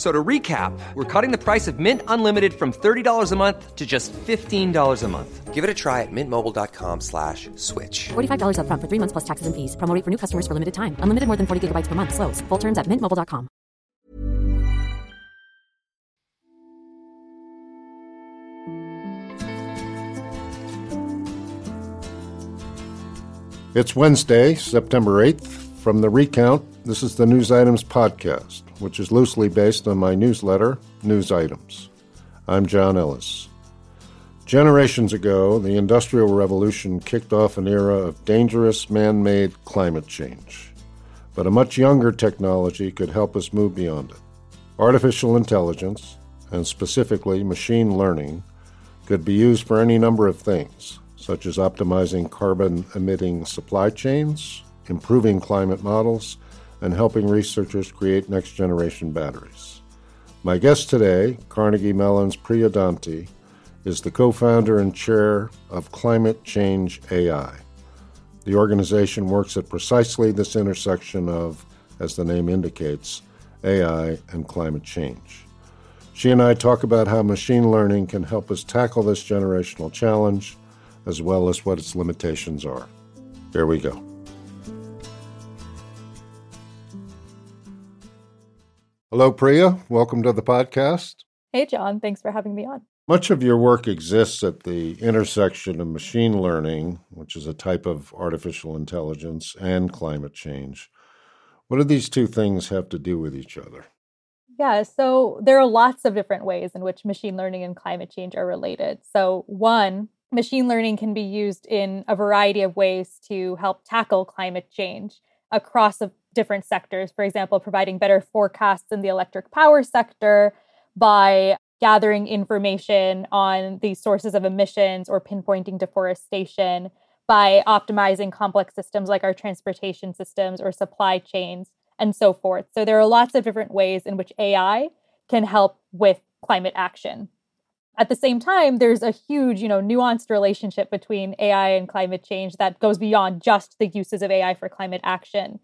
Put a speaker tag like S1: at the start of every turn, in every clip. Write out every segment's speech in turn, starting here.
S1: So to recap, we're cutting the price of Mint Unlimited from $30 a month to just $15 a month. Give it a try at mintmobile.com slash switch.
S2: $45 up front for three months plus taxes and fees. Promo for new customers for limited time. Unlimited more than 40 gigabytes per month. Slows. Full terms at mintmobile.com.
S3: It's Wednesday, September 8th. From the Recount, this is the News Items Podcast, which is loosely based on my newsletter, News Items. I'm John Ellis. Generations ago, the Industrial Revolution kicked off an era of dangerous man made climate change. But a much younger technology could help us move beyond it. Artificial intelligence, and specifically machine learning, could be used for any number of things, such as optimizing carbon emitting supply chains, improving climate models, and helping researchers create next generation batteries. My guest today, Carnegie Mellon's Priya Donti, is the co founder and chair of Climate Change AI. The organization works at precisely this intersection of, as the name indicates, AI and climate change. She and I talk about how machine learning can help us tackle this generational challenge, as well as what its limitations are. Here we go. Hello, Priya. Welcome to the podcast.
S4: Hey, John. Thanks for having me on.
S3: Much of your work exists at the intersection of machine learning, which is a type of artificial intelligence, and climate change. What do these two things have to do with each other?
S4: Yeah, so there are lots of different ways in which machine learning and climate change are related. So, one, machine learning can be used in a variety of ways to help tackle climate change across a different sectors. For example, providing better forecasts in the electric power sector by gathering information on the sources of emissions or pinpointing deforestation by optimizing complex systems like our transportation systems or supply chains and so forth. So there are lots of different ways in which AI can help with climate action. At the same time, there's a huge, you know, nuanced relationship between AI and climate change that goes beyond just the uses of AI for climate action.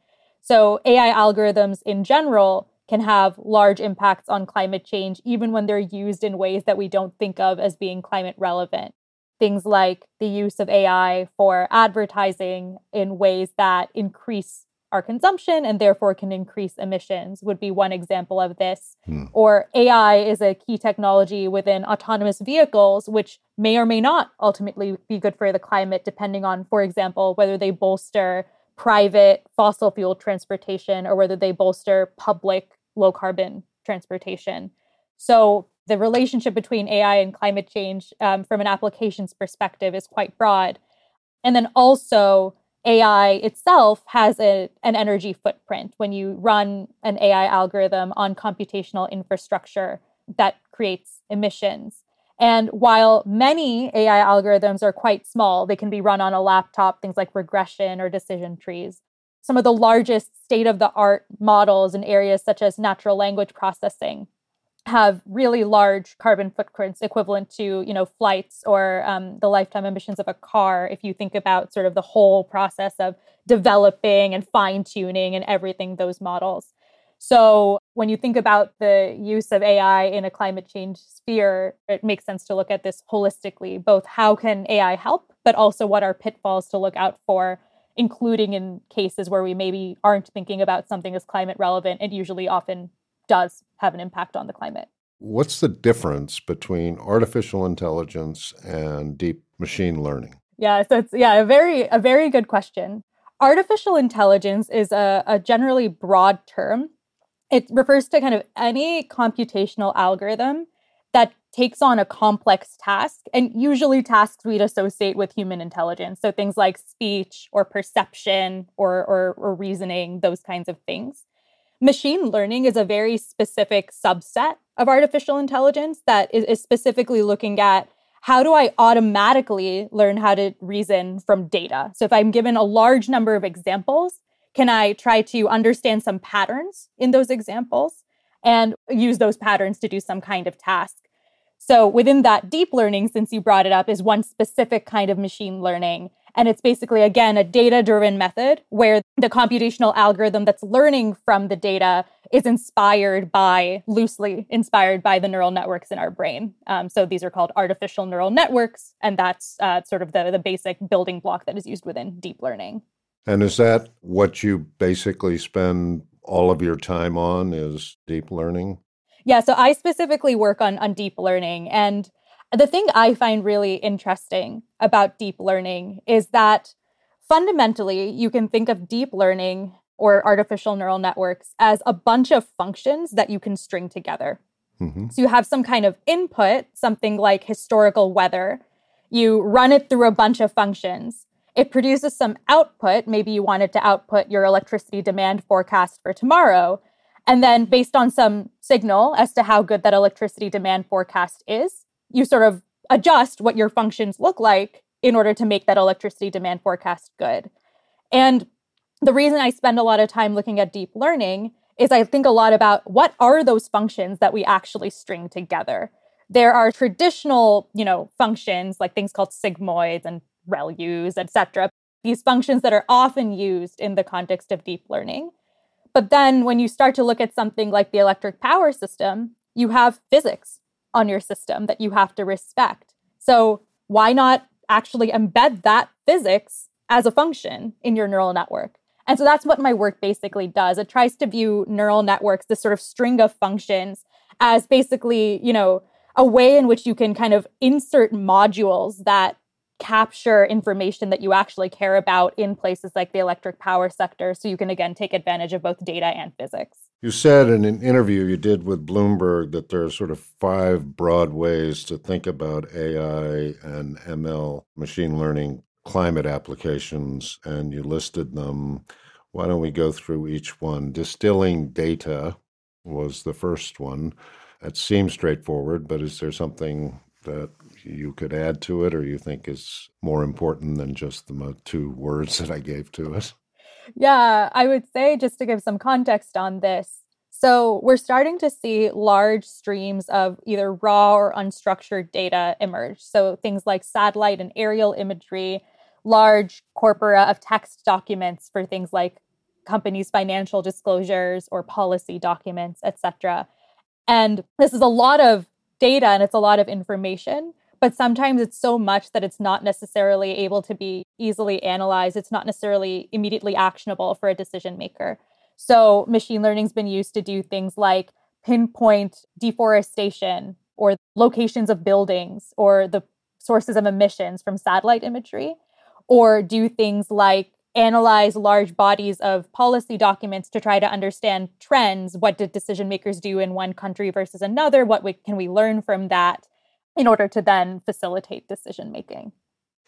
S4: So AI algorithms in general can have large impacts on climate change, even when they're used in ways that we don't think of as being climate relevant. Things like the use of AI for advertising in ways that increase our consumption and therefore can increase emissions would be one example of this. Hmm. Or AI is a key technology within autonomous vehicles, which may or may not ultimately be good for the climate, depending on, for example, whether they bolster private fossil fuel transportation or whether they bolster public low carbon transportation. So the relationship between AI and climate change um, from an applications perspective is quite broad. And then also, AI itself has a, an energy footprint. When you run an AI algorithm on computational infrastructure that creates emissions. And while many AI algorithms are quite small, they can be run on a laptop, things like regression or decision trees. Some of the largest state of the art models in areas such as natural language processing have really large carbon footprints equivalent to you know flights or um, the lifetime emissions of a car if you think about sort of the whole process of developing and fine tuning and everything those models so when you think about the use of AI in a climate change sphere, it makes sense to look at this holistically, both how can AI help, but also what are pitfalls to look out for, including in cases where we maybe aren't thinking about something as climate relevant. It usually often does have an impact on the climate.
S3: What's the difference between artificial intelligence and deep machine learning?
S4: Yeah, so it's yeah, a very a very good question. Artificial intelligence is a, a generally broad term It refers to kind of any computational algorithm that takes on a complex task and usually tasks we'd associate with human intelligence. So things like speech or perception or, or, or reasoning, those kinds of things. Machine learning is a very specific subset of artificial intelligence that is, is specifically looking at how do I automatically learn how to reason from data? So if I'm given a large number of examples, can I try to understand some patterns in those examples and use those patterns to do some kind of task? So within that deep learning, since you brought it up, is one specific kind of machine learning. And it's basically, again, a data driven method where the computational algorithm that's learning from the data is inspired by, loosely inspired by the neural networks in our brain. Um, so these are called artificial neural networks. And that's uh, sort of the, the basic building block that is used within deep learning.
S3: And is that what you basically spend all of your time on is deep learning?
S4: Yeah, so I specifically work on on deep learning and the thing I find really interesting about deep learning is that fundamentally you can think of deep learning or artificial neural networks as a bunch of functions that you can string together. Mm-hmm. So you have some kind of input, something like historical weather. You run it through a bunch of functions. It produces some output. Maybe you wanted to output your electricity demand forecast for tomorrow. And then, based on some signal as to how good that electricity demand forecast is, you sort of adjust what your functions look like in order to make that electricity demand forecast good. And the reason I spend a lot of time looking at deep learning is I think a lot about what are those functions that we actually string together. There are traditional, you know, functions like things called sigmoids and ReLUs, etc. These functions that are often used in the context of deep learning. But then when you start to look at something like the electric power system, you have physics on your system that you have to respect. So why not actually embed that physics as a function in your neural network? And so that's what my work basically does. It tries to view neural networks, this sort of string of functions, as basically, you know, a way in which you can kind of insert modules that capture information that you actually care about in places like the electric power sector so you can again take advantage of both data and physics.
S3: You said in an interview you did with Bloomberg that there are sort of five broad ways to think about AI and ML, machine learning, climate applications, and you listed them. Why don't we go through each one? Distilling data was the first one. It seems straightforward, but is there something that you could add to it or you think is more important than just the two words that I gave to it?
S4: Yeah, I would say just to give some context on this. So, we're starting to see large streams of either raw or unstructured data emerge. So, things like satellite and aerial imagery, large corpora of text documents for things like companies' financial disclosures or policy documents, etc. And this is a lot of data and it's a lot of information but sometimes it's so much that it's not necessarily able to be easily analyzed. It's not necessarily immediately actionable for a decision maker. So machine learning's been used to do things like pinpoint deforestation or locations of buildings or the sources of emissions from satellite imagery, or do things like analyze large bodies of policy documents to try to understand trends. What did decision makers do in one country versus another? What we, can we learn from that? In order to then facilitate decision making.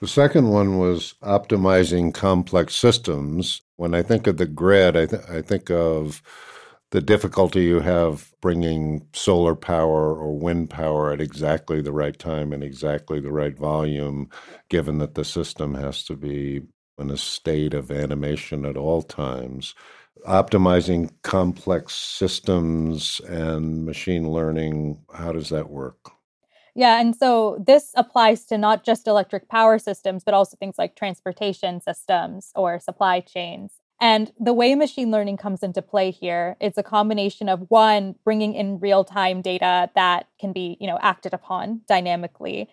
S3: The second one was optimizing complex systems. When I think of the grid, I, th- I think of the difficulty you have bringing solar power or wind power at exactly the right time and exactly the right volume, given that the system has to be in a state of animation at all times. Optimizing complex systems and machine learning, how does that work?
S4: Yeah, and so this applies to not just electric power systems, but also things like transportation systems or supply chains. And the way machine learning comes into play here, it's a combination of one, bringing in real time data that can be, you know, acted upon dynamically,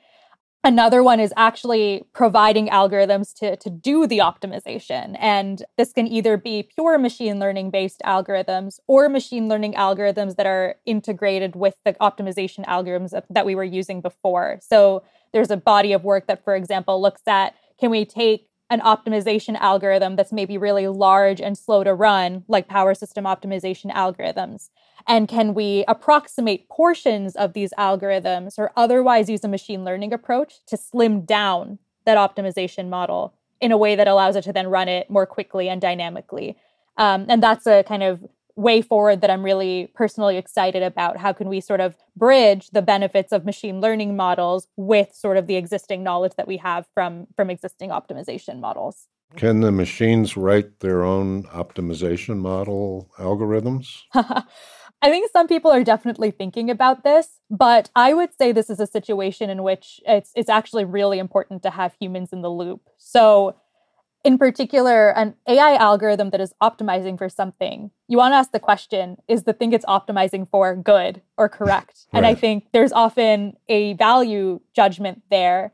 S4: Another one is actually providing algorithms to, to do the optimization. And this can either be pure machine learning based algorithms or machine learning algorithms that are integrated with the optimization algorithms that, that we were using before. So there's a body of work that, for example, looks at can we take an optimization algorithm that's maybe really large and slow to run, like power system optimization algorithms? And can we approximate portions of these algorithms or otherwise use a machine learning approach to slim down that optimization model in a way that allows it to then run it more quickly and dynamically? Um, and that's a kind of way forward that I'm really personally excited about. How can we sort of bridge the benefits of machine learning models with sort of the existing knowledge that we have from from existing optimization models?
S3: Can the machines write their own optimization model algorithms?
S4: I think some people are definitely thinking about this, but I would say this is a situation in which it's it's actually really important to have humans in the loop. So in particular, an AI algorithm that is optimizing for something, you want to ask the question is the thing it's optimizing for good or correct? Right. And I think there's often a value judgment there.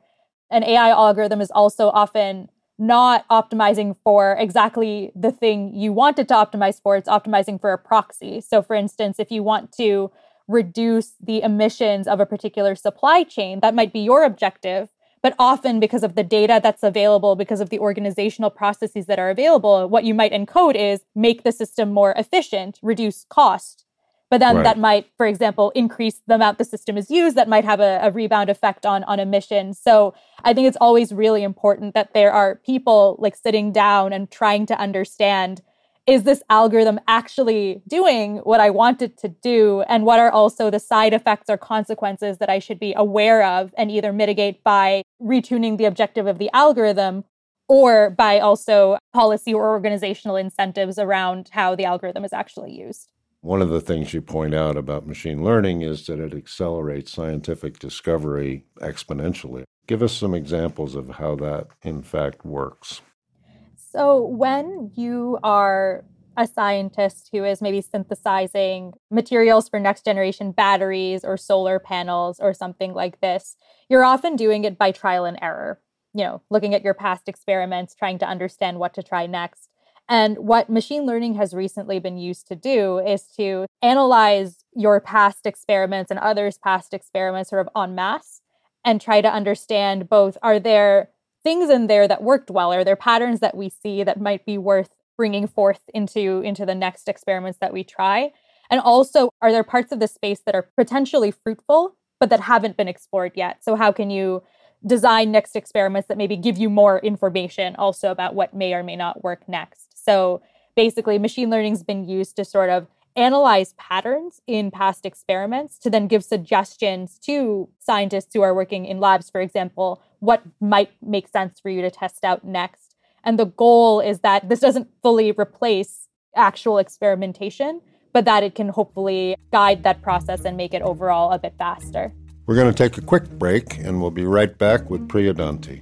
S4: An AI algorithm is also often not optimizing for exactly the thing you want it to optimize for, it's optimizing for a proxy. So, for instance, if you want to reduce the emissions of a particular supply chain, that might be your objective but often, because of the data that's available, because of the organizational processes that are available, what you might encode is make the system more efficient, reduce cost. But then right. that might, for example, increase the amount the system is used. That might have a, a rebound effect on, on emissions. So I think it's always really important that there are people like sitting down and trying to understand is this algorithm actually doing what I want it to do? And what are also the side effects or consequences that I should be aware of and either mitigate by retuning the objective of the algorithm or by also policy or organizational incentives around how the algorithm is actually used?
S3: One of the things you point out about machine learning is that it accelerates scientific discovery exponentially. Give us some examples of how that, in fact, works.
S4: So, when you are a scientist who is maybe synthesizing materials for next generation batteries or solar panels or something like this, you're often doing it by trial and error. You know, looking at your past experiments, trying to understand what to try next. And what machine learning has recently been used to do is to analyze your past experiments and others' past experiments sort of en masse and try to understand both are there things in there that worked well? Are there patterns that we see that might be worth bringing forth into into the next experiments that we try? And also, are there parts of the space that are potentially fruitful but that haven't been explored yet? So how can you design next experiments that maybe give you more information also about what may or may not work next? So basically, machine learning's been used to sort of analyze patterns in past experiments to then give suggestions to scientists who are working in labs, for example, what might make sense for you to test out next. And the goal is that this doesn't fully replace actual experimentation, but that it can hopefully guide that process and make it overall a bit faster.
S3: We're going to take a quick break and we'll be right back with Priya Donti.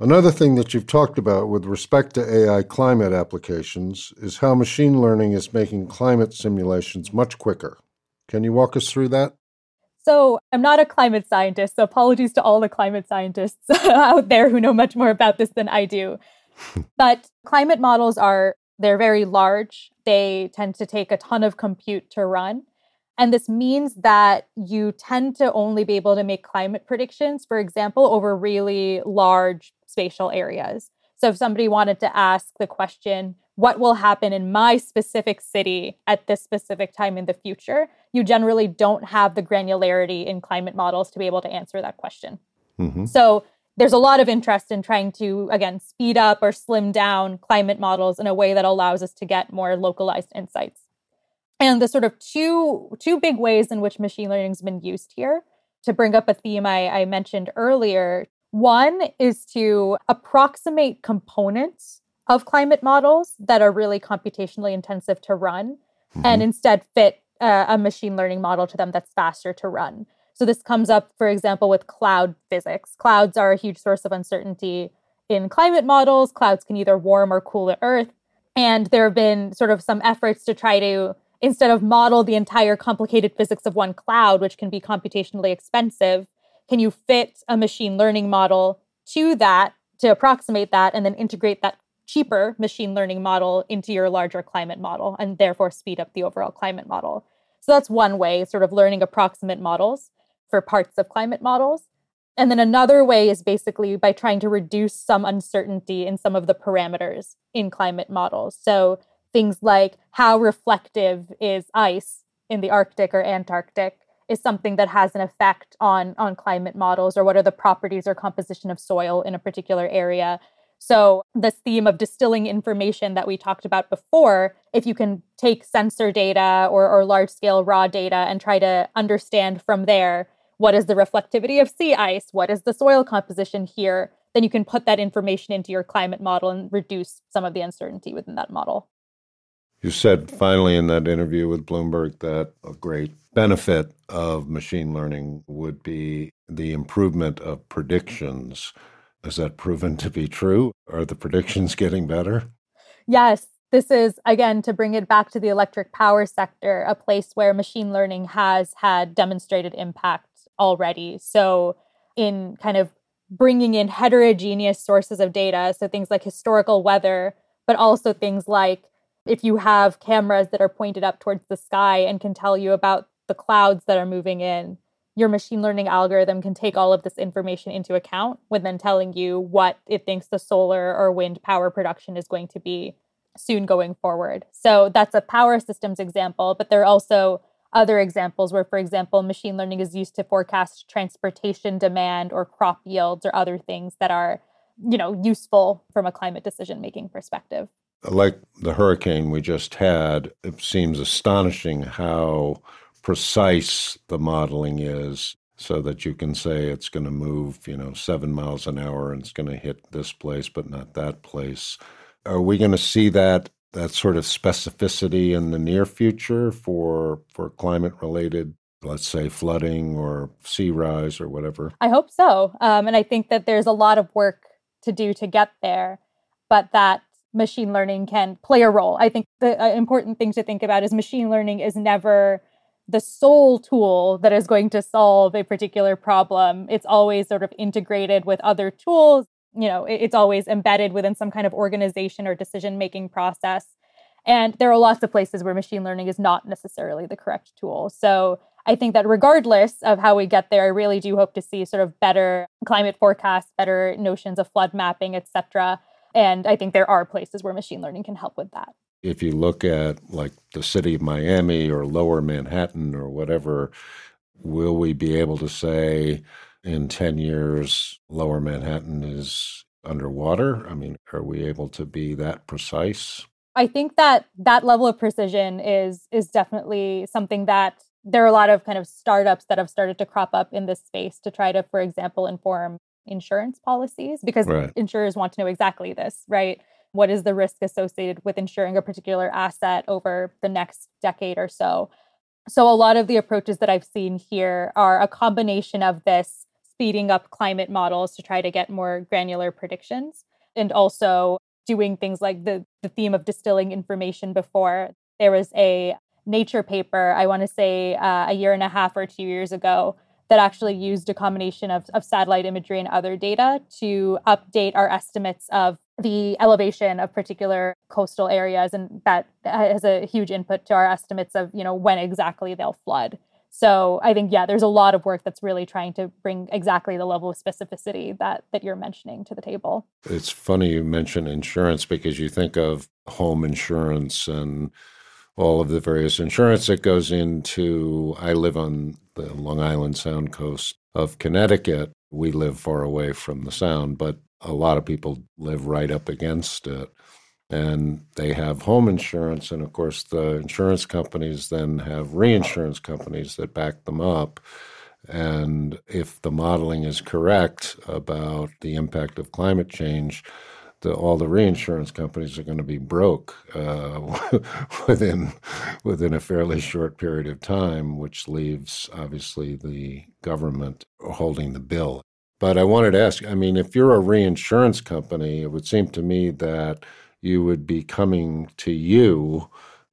S3: Another thing that you've talked about with respect to AI climate applications is how machine learning is making climate simulations much quicker. Can you walk us through that?
S4: So, I'm not a climate scientist, so apologies to all the climate scientists out there who know much more about this than I do. but climate models are they're very large. They tend to take a ton of compute to run. And this means that you tend to only be able to make climate predictions, for example, over really large spatial areas. So if somebody wanted to ask the question, what will happen in my specific city at this specific time in the future, you generally don't have the granularity in climate models to be able to answer that question. Mm-hmm. So there's a lot of interest in trying to, again, speed up or slim down climate models in a way that allows us to get more localized insights. And the sort of two, two big ways in which machine learning has been used here to bring up a theme I, I mentioned earlier. One is to approximate components of climate models that are really computationally intensive to run mm-hmm. and instead fit uh, a machine learning model to them that's faster to run. So this comes up, for example, with cloud physics. Clouds are a huge source of uncertainty in climate models. Clouds can either warm or cool the earth. And there have been sort of some efforts to try to, instead of model the entire complicated physics of one cloud, which can be computationally expensive, can you fit a machine learning model to that to approximate that and then integrate that cheaper machine learning model into your larger climate model and therefore speed up the overall climate model. So that's one way, sort of learning approximate models for parts of climate models. And then another way is basically by trying to reduce some uncertainty in some of the parameters in climate models. So things like how reflective is ice in the Arctic or Antarctic is something that has an effect on on climate models or what are the properties or composition of soil in a particular area. So, this theme of distilling information that we talked about before, if you can take sensor data or, or large scale raw data and try to understand from there what is the reflectivity of sea ice, what is the soil composition here, then you can put that information into your climate model and reduce some of the uncertainty within that model.
S3: You said finally in that interview with Bloomberg that a great benefit of machine learning would be the improvement of predictions. Is that proven to be true? Are the predictions getting better?
S4: Yes. This is, again, to bring it back to the electric power sector, a place where machine learning has had demonstrated impact already. So, in kind of bringing in heterogeneous sources of data, so things like historical weather, but also things like if you have cameras that are pointed up towards the sky and can tell you about the clouds that are moving in, your machine learning algorithm can take all of this information into account when then telling you what it thinks the solar or wind power production is going to be soon going forward. So that's a power systems example, but there are also other examples where, for example, machine learning is used to forecast transportation demand or crop yields or other things that are, you know, useful from a climate decision making perspective.
S3: Like the hurricane we just had, it seems astonishing how precise the modeling is so that you can say it's going to move, you know, seven miles an hour and it's going to hit this place but not that place. Are we going to see that that sort of specificity in the near future for for climate related let's say flooding or sea rise or whatever
S4: i hope so um, and i think that there's a lot of work to do to get there but that machine learning can play a role i think the uh, important thing to think about is machine learning is never the sole tool that is going to solve a particular problem. It's always sort of integrated with other tools. You know, it's always embedded within some kind of organization or decision making process. And there are lots of places where machine learning is not necessarily the correct tool. So I think that regardless of how we get there, I really do hope to see sort of better climate forecasts, better notions of flood mapping, et cetera. And I think there are places where machine learning can help with that
S3: if you look at like the city of Miami or lower Manhattan or whatever, will we be able to say in 10 years lower Manhattan is underwater? I mean, are we able to be that precise?
S4: I think that that level of precision is is definitely something that there are a lot of kind of startups that have started to crop up in this space to try to for example inform insurance policies because right. insurers want to know exactly this, right? what is the risk associated with insuring a particular asset over the next decade or so. So, a lot of the approaches that I've seen here are a combination of this speeding up climate models to try to get more granular predictions and also doing things like the, the theme of distilling information before. There was a Nature paper, I want to say uh, a year and a half or two years ago, that actually used a combination of, of satellite imagery and other data to update our estimates of the elevation of particular coastal areas and that has a huge input to our estimates of you know when exactly they'll flood So I think yeah, there's a lot of work that's really trying to bring exactly the level of specificity that that you're mentioning to the table.
S3: It's funny you mention insurance because you think of home insurance and all of the various insurance that goes into I live on the Long Island Sound coast of Connecticut. We live far away from the sound, but a lot of people live right up against it and they have home insurance. And of course, the insurance companies then have reinsurance companies that back them up. And if the modeling is correct about the impact of climate change, the, all the reinsurance companies are going to be broke uh, within within a fairly short period of time, which leaves obviously the government holding the bill. But I wanted to ask, I mean, if you're a reinsurance company, it would seem to me that you would be coming to you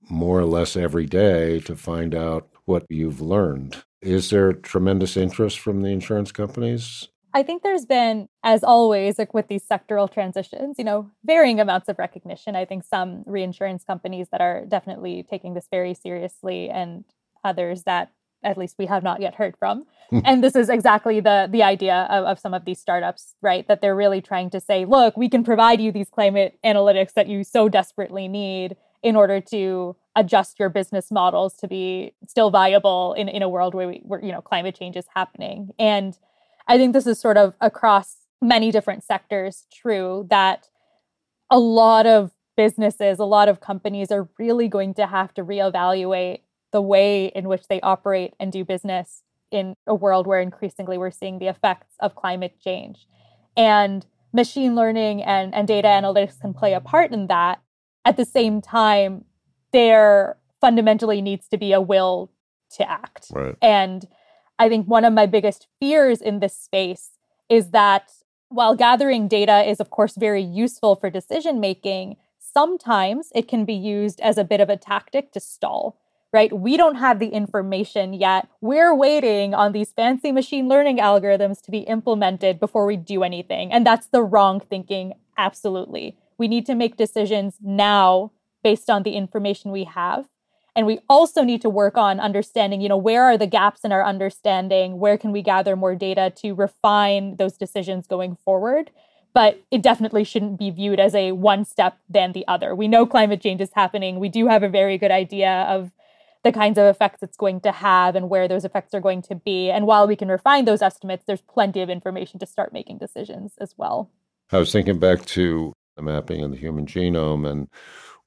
S3: more or less every day to find out what you've learned. Is there tremendous interest from the insurance companies?
S4: I think there's been, as always, like with these sectoral transitions, you know, varying amounts of recognition. I think some reinsurance companies that are definitely taking this very seriously, and others that at least we have not yet heard from. Hmm. and this is exactly the the idea of, of some of these startups, right? That they're really trying to say, look, we can provide you these climate analytics that you so desperately need in order to adjust your business models to be still viable in, in a world where, we, where you know climate change is happening. And I think this is sort of across many different sectors true that a lot of businesses, a lot of companies are really going to have to reevaluate the way in which they operate and do business in a world where increasingly we're seeing the effects of climate change. And machine learning and, and data analytics can play a part in that. At the same time, there fundamentally needs to be a will to act.
S3: Right.
S4: And I think one of my biggest fears in this space is that while gathering data is, of course, very useful for decision making, sometimes it can be used as a bit of a tactic to stall right? We don't have the information yet. We're waiting on these fancy machine learning algorithms to be implemented before we do anything. And that's the wrong thinking, absolutely. We need to make decisions now based on the information we have. And we also need to work on understanding, you know, where are the gaps in our understanding? Where can we gather more data to refine those decisions going forward? But it definitely shouldn't be viewed as a one step than the other. We know climate change is happening. We do have a very good idea of the kinds of effects it's going to have and where those effects are going to be. And while we can refine those estimates, there's plenty of information to start making decisions as well.
S3: I was thinking back to the mapping of the human genome, and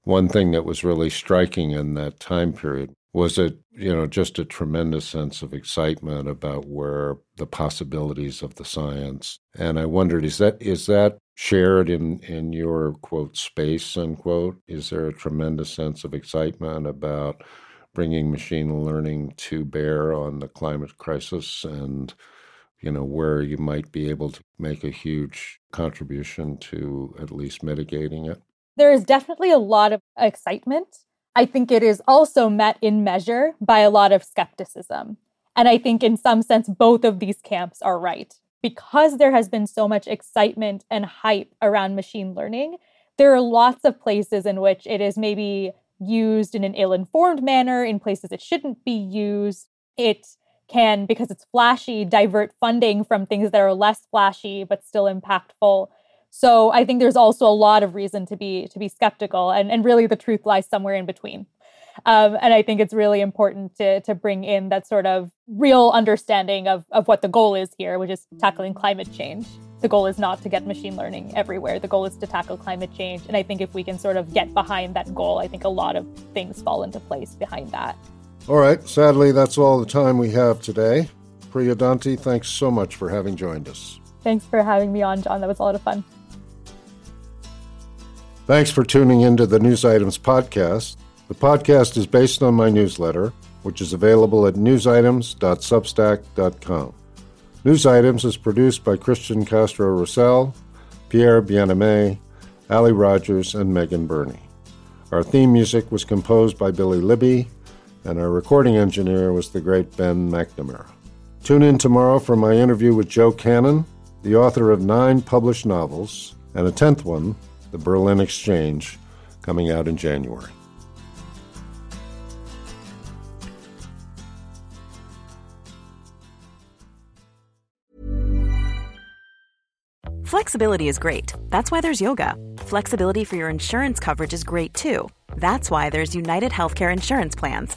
S3: one thing that was really striking in that time period was it, you know, just a tremendous sense of excitement about where the possibilities of the science. And I wondered, is that is that shared in in your quote space unquote? Is there a tremendous sense of excitement about bringing machine learning to bear on the climate crisis and you know where you might be able to make a huge contribution to at least mitigating it
S4: there is definitely a lot of excitement i think it is also met in measure by a lot of skepticism and i think in some sense both of these camps are right because there has been so much excitement and hype around machine learning there are lots of places in which it is maybe used in an ill informed manner in places it shouldn't be used. It can, because it's flashy, divert funding from things that are less flashy but still impactful. So I think there's also a lot of reason to be to be skeptical, and, and really the truth lies somewhere in between. Um, and I think it's really important to to bring in that sort of real understanding of of what the goal is here, which is tackling climate change the goal is not to get machine learning everywhere. The goal is to tackle climate change. And I think if we can sort of get behind that goal, I think a lot of things fall into place behind that.
S3: All right. Sadly, that's all the time we have today. Priya Donti, thanks so much for having joined us.
S4: Thanks for having me on, John. That was a lot of fun.
S3: Thanks for tuning into the News Items podcast. The podcast is based on my newsletter, which is available at newsitems.substack.com. News Items is produced by Christian Castro Russell, Pierre Bienaimé, Ali Rogers, and Megan Burney. Our theme music was composed by Billy Libby, and our recording engineer was the great Ben McNamara. Tune in tomorrow for my interview with Joe Kanon, the author of nine published novels, and a tenth one, the Berlin Exchange, coming out in January.
S5: Flexibility is great. That's why there's yoga. Flexibility for your insurance coverage is great too. That's why there's United Healthcare Insurance Plans.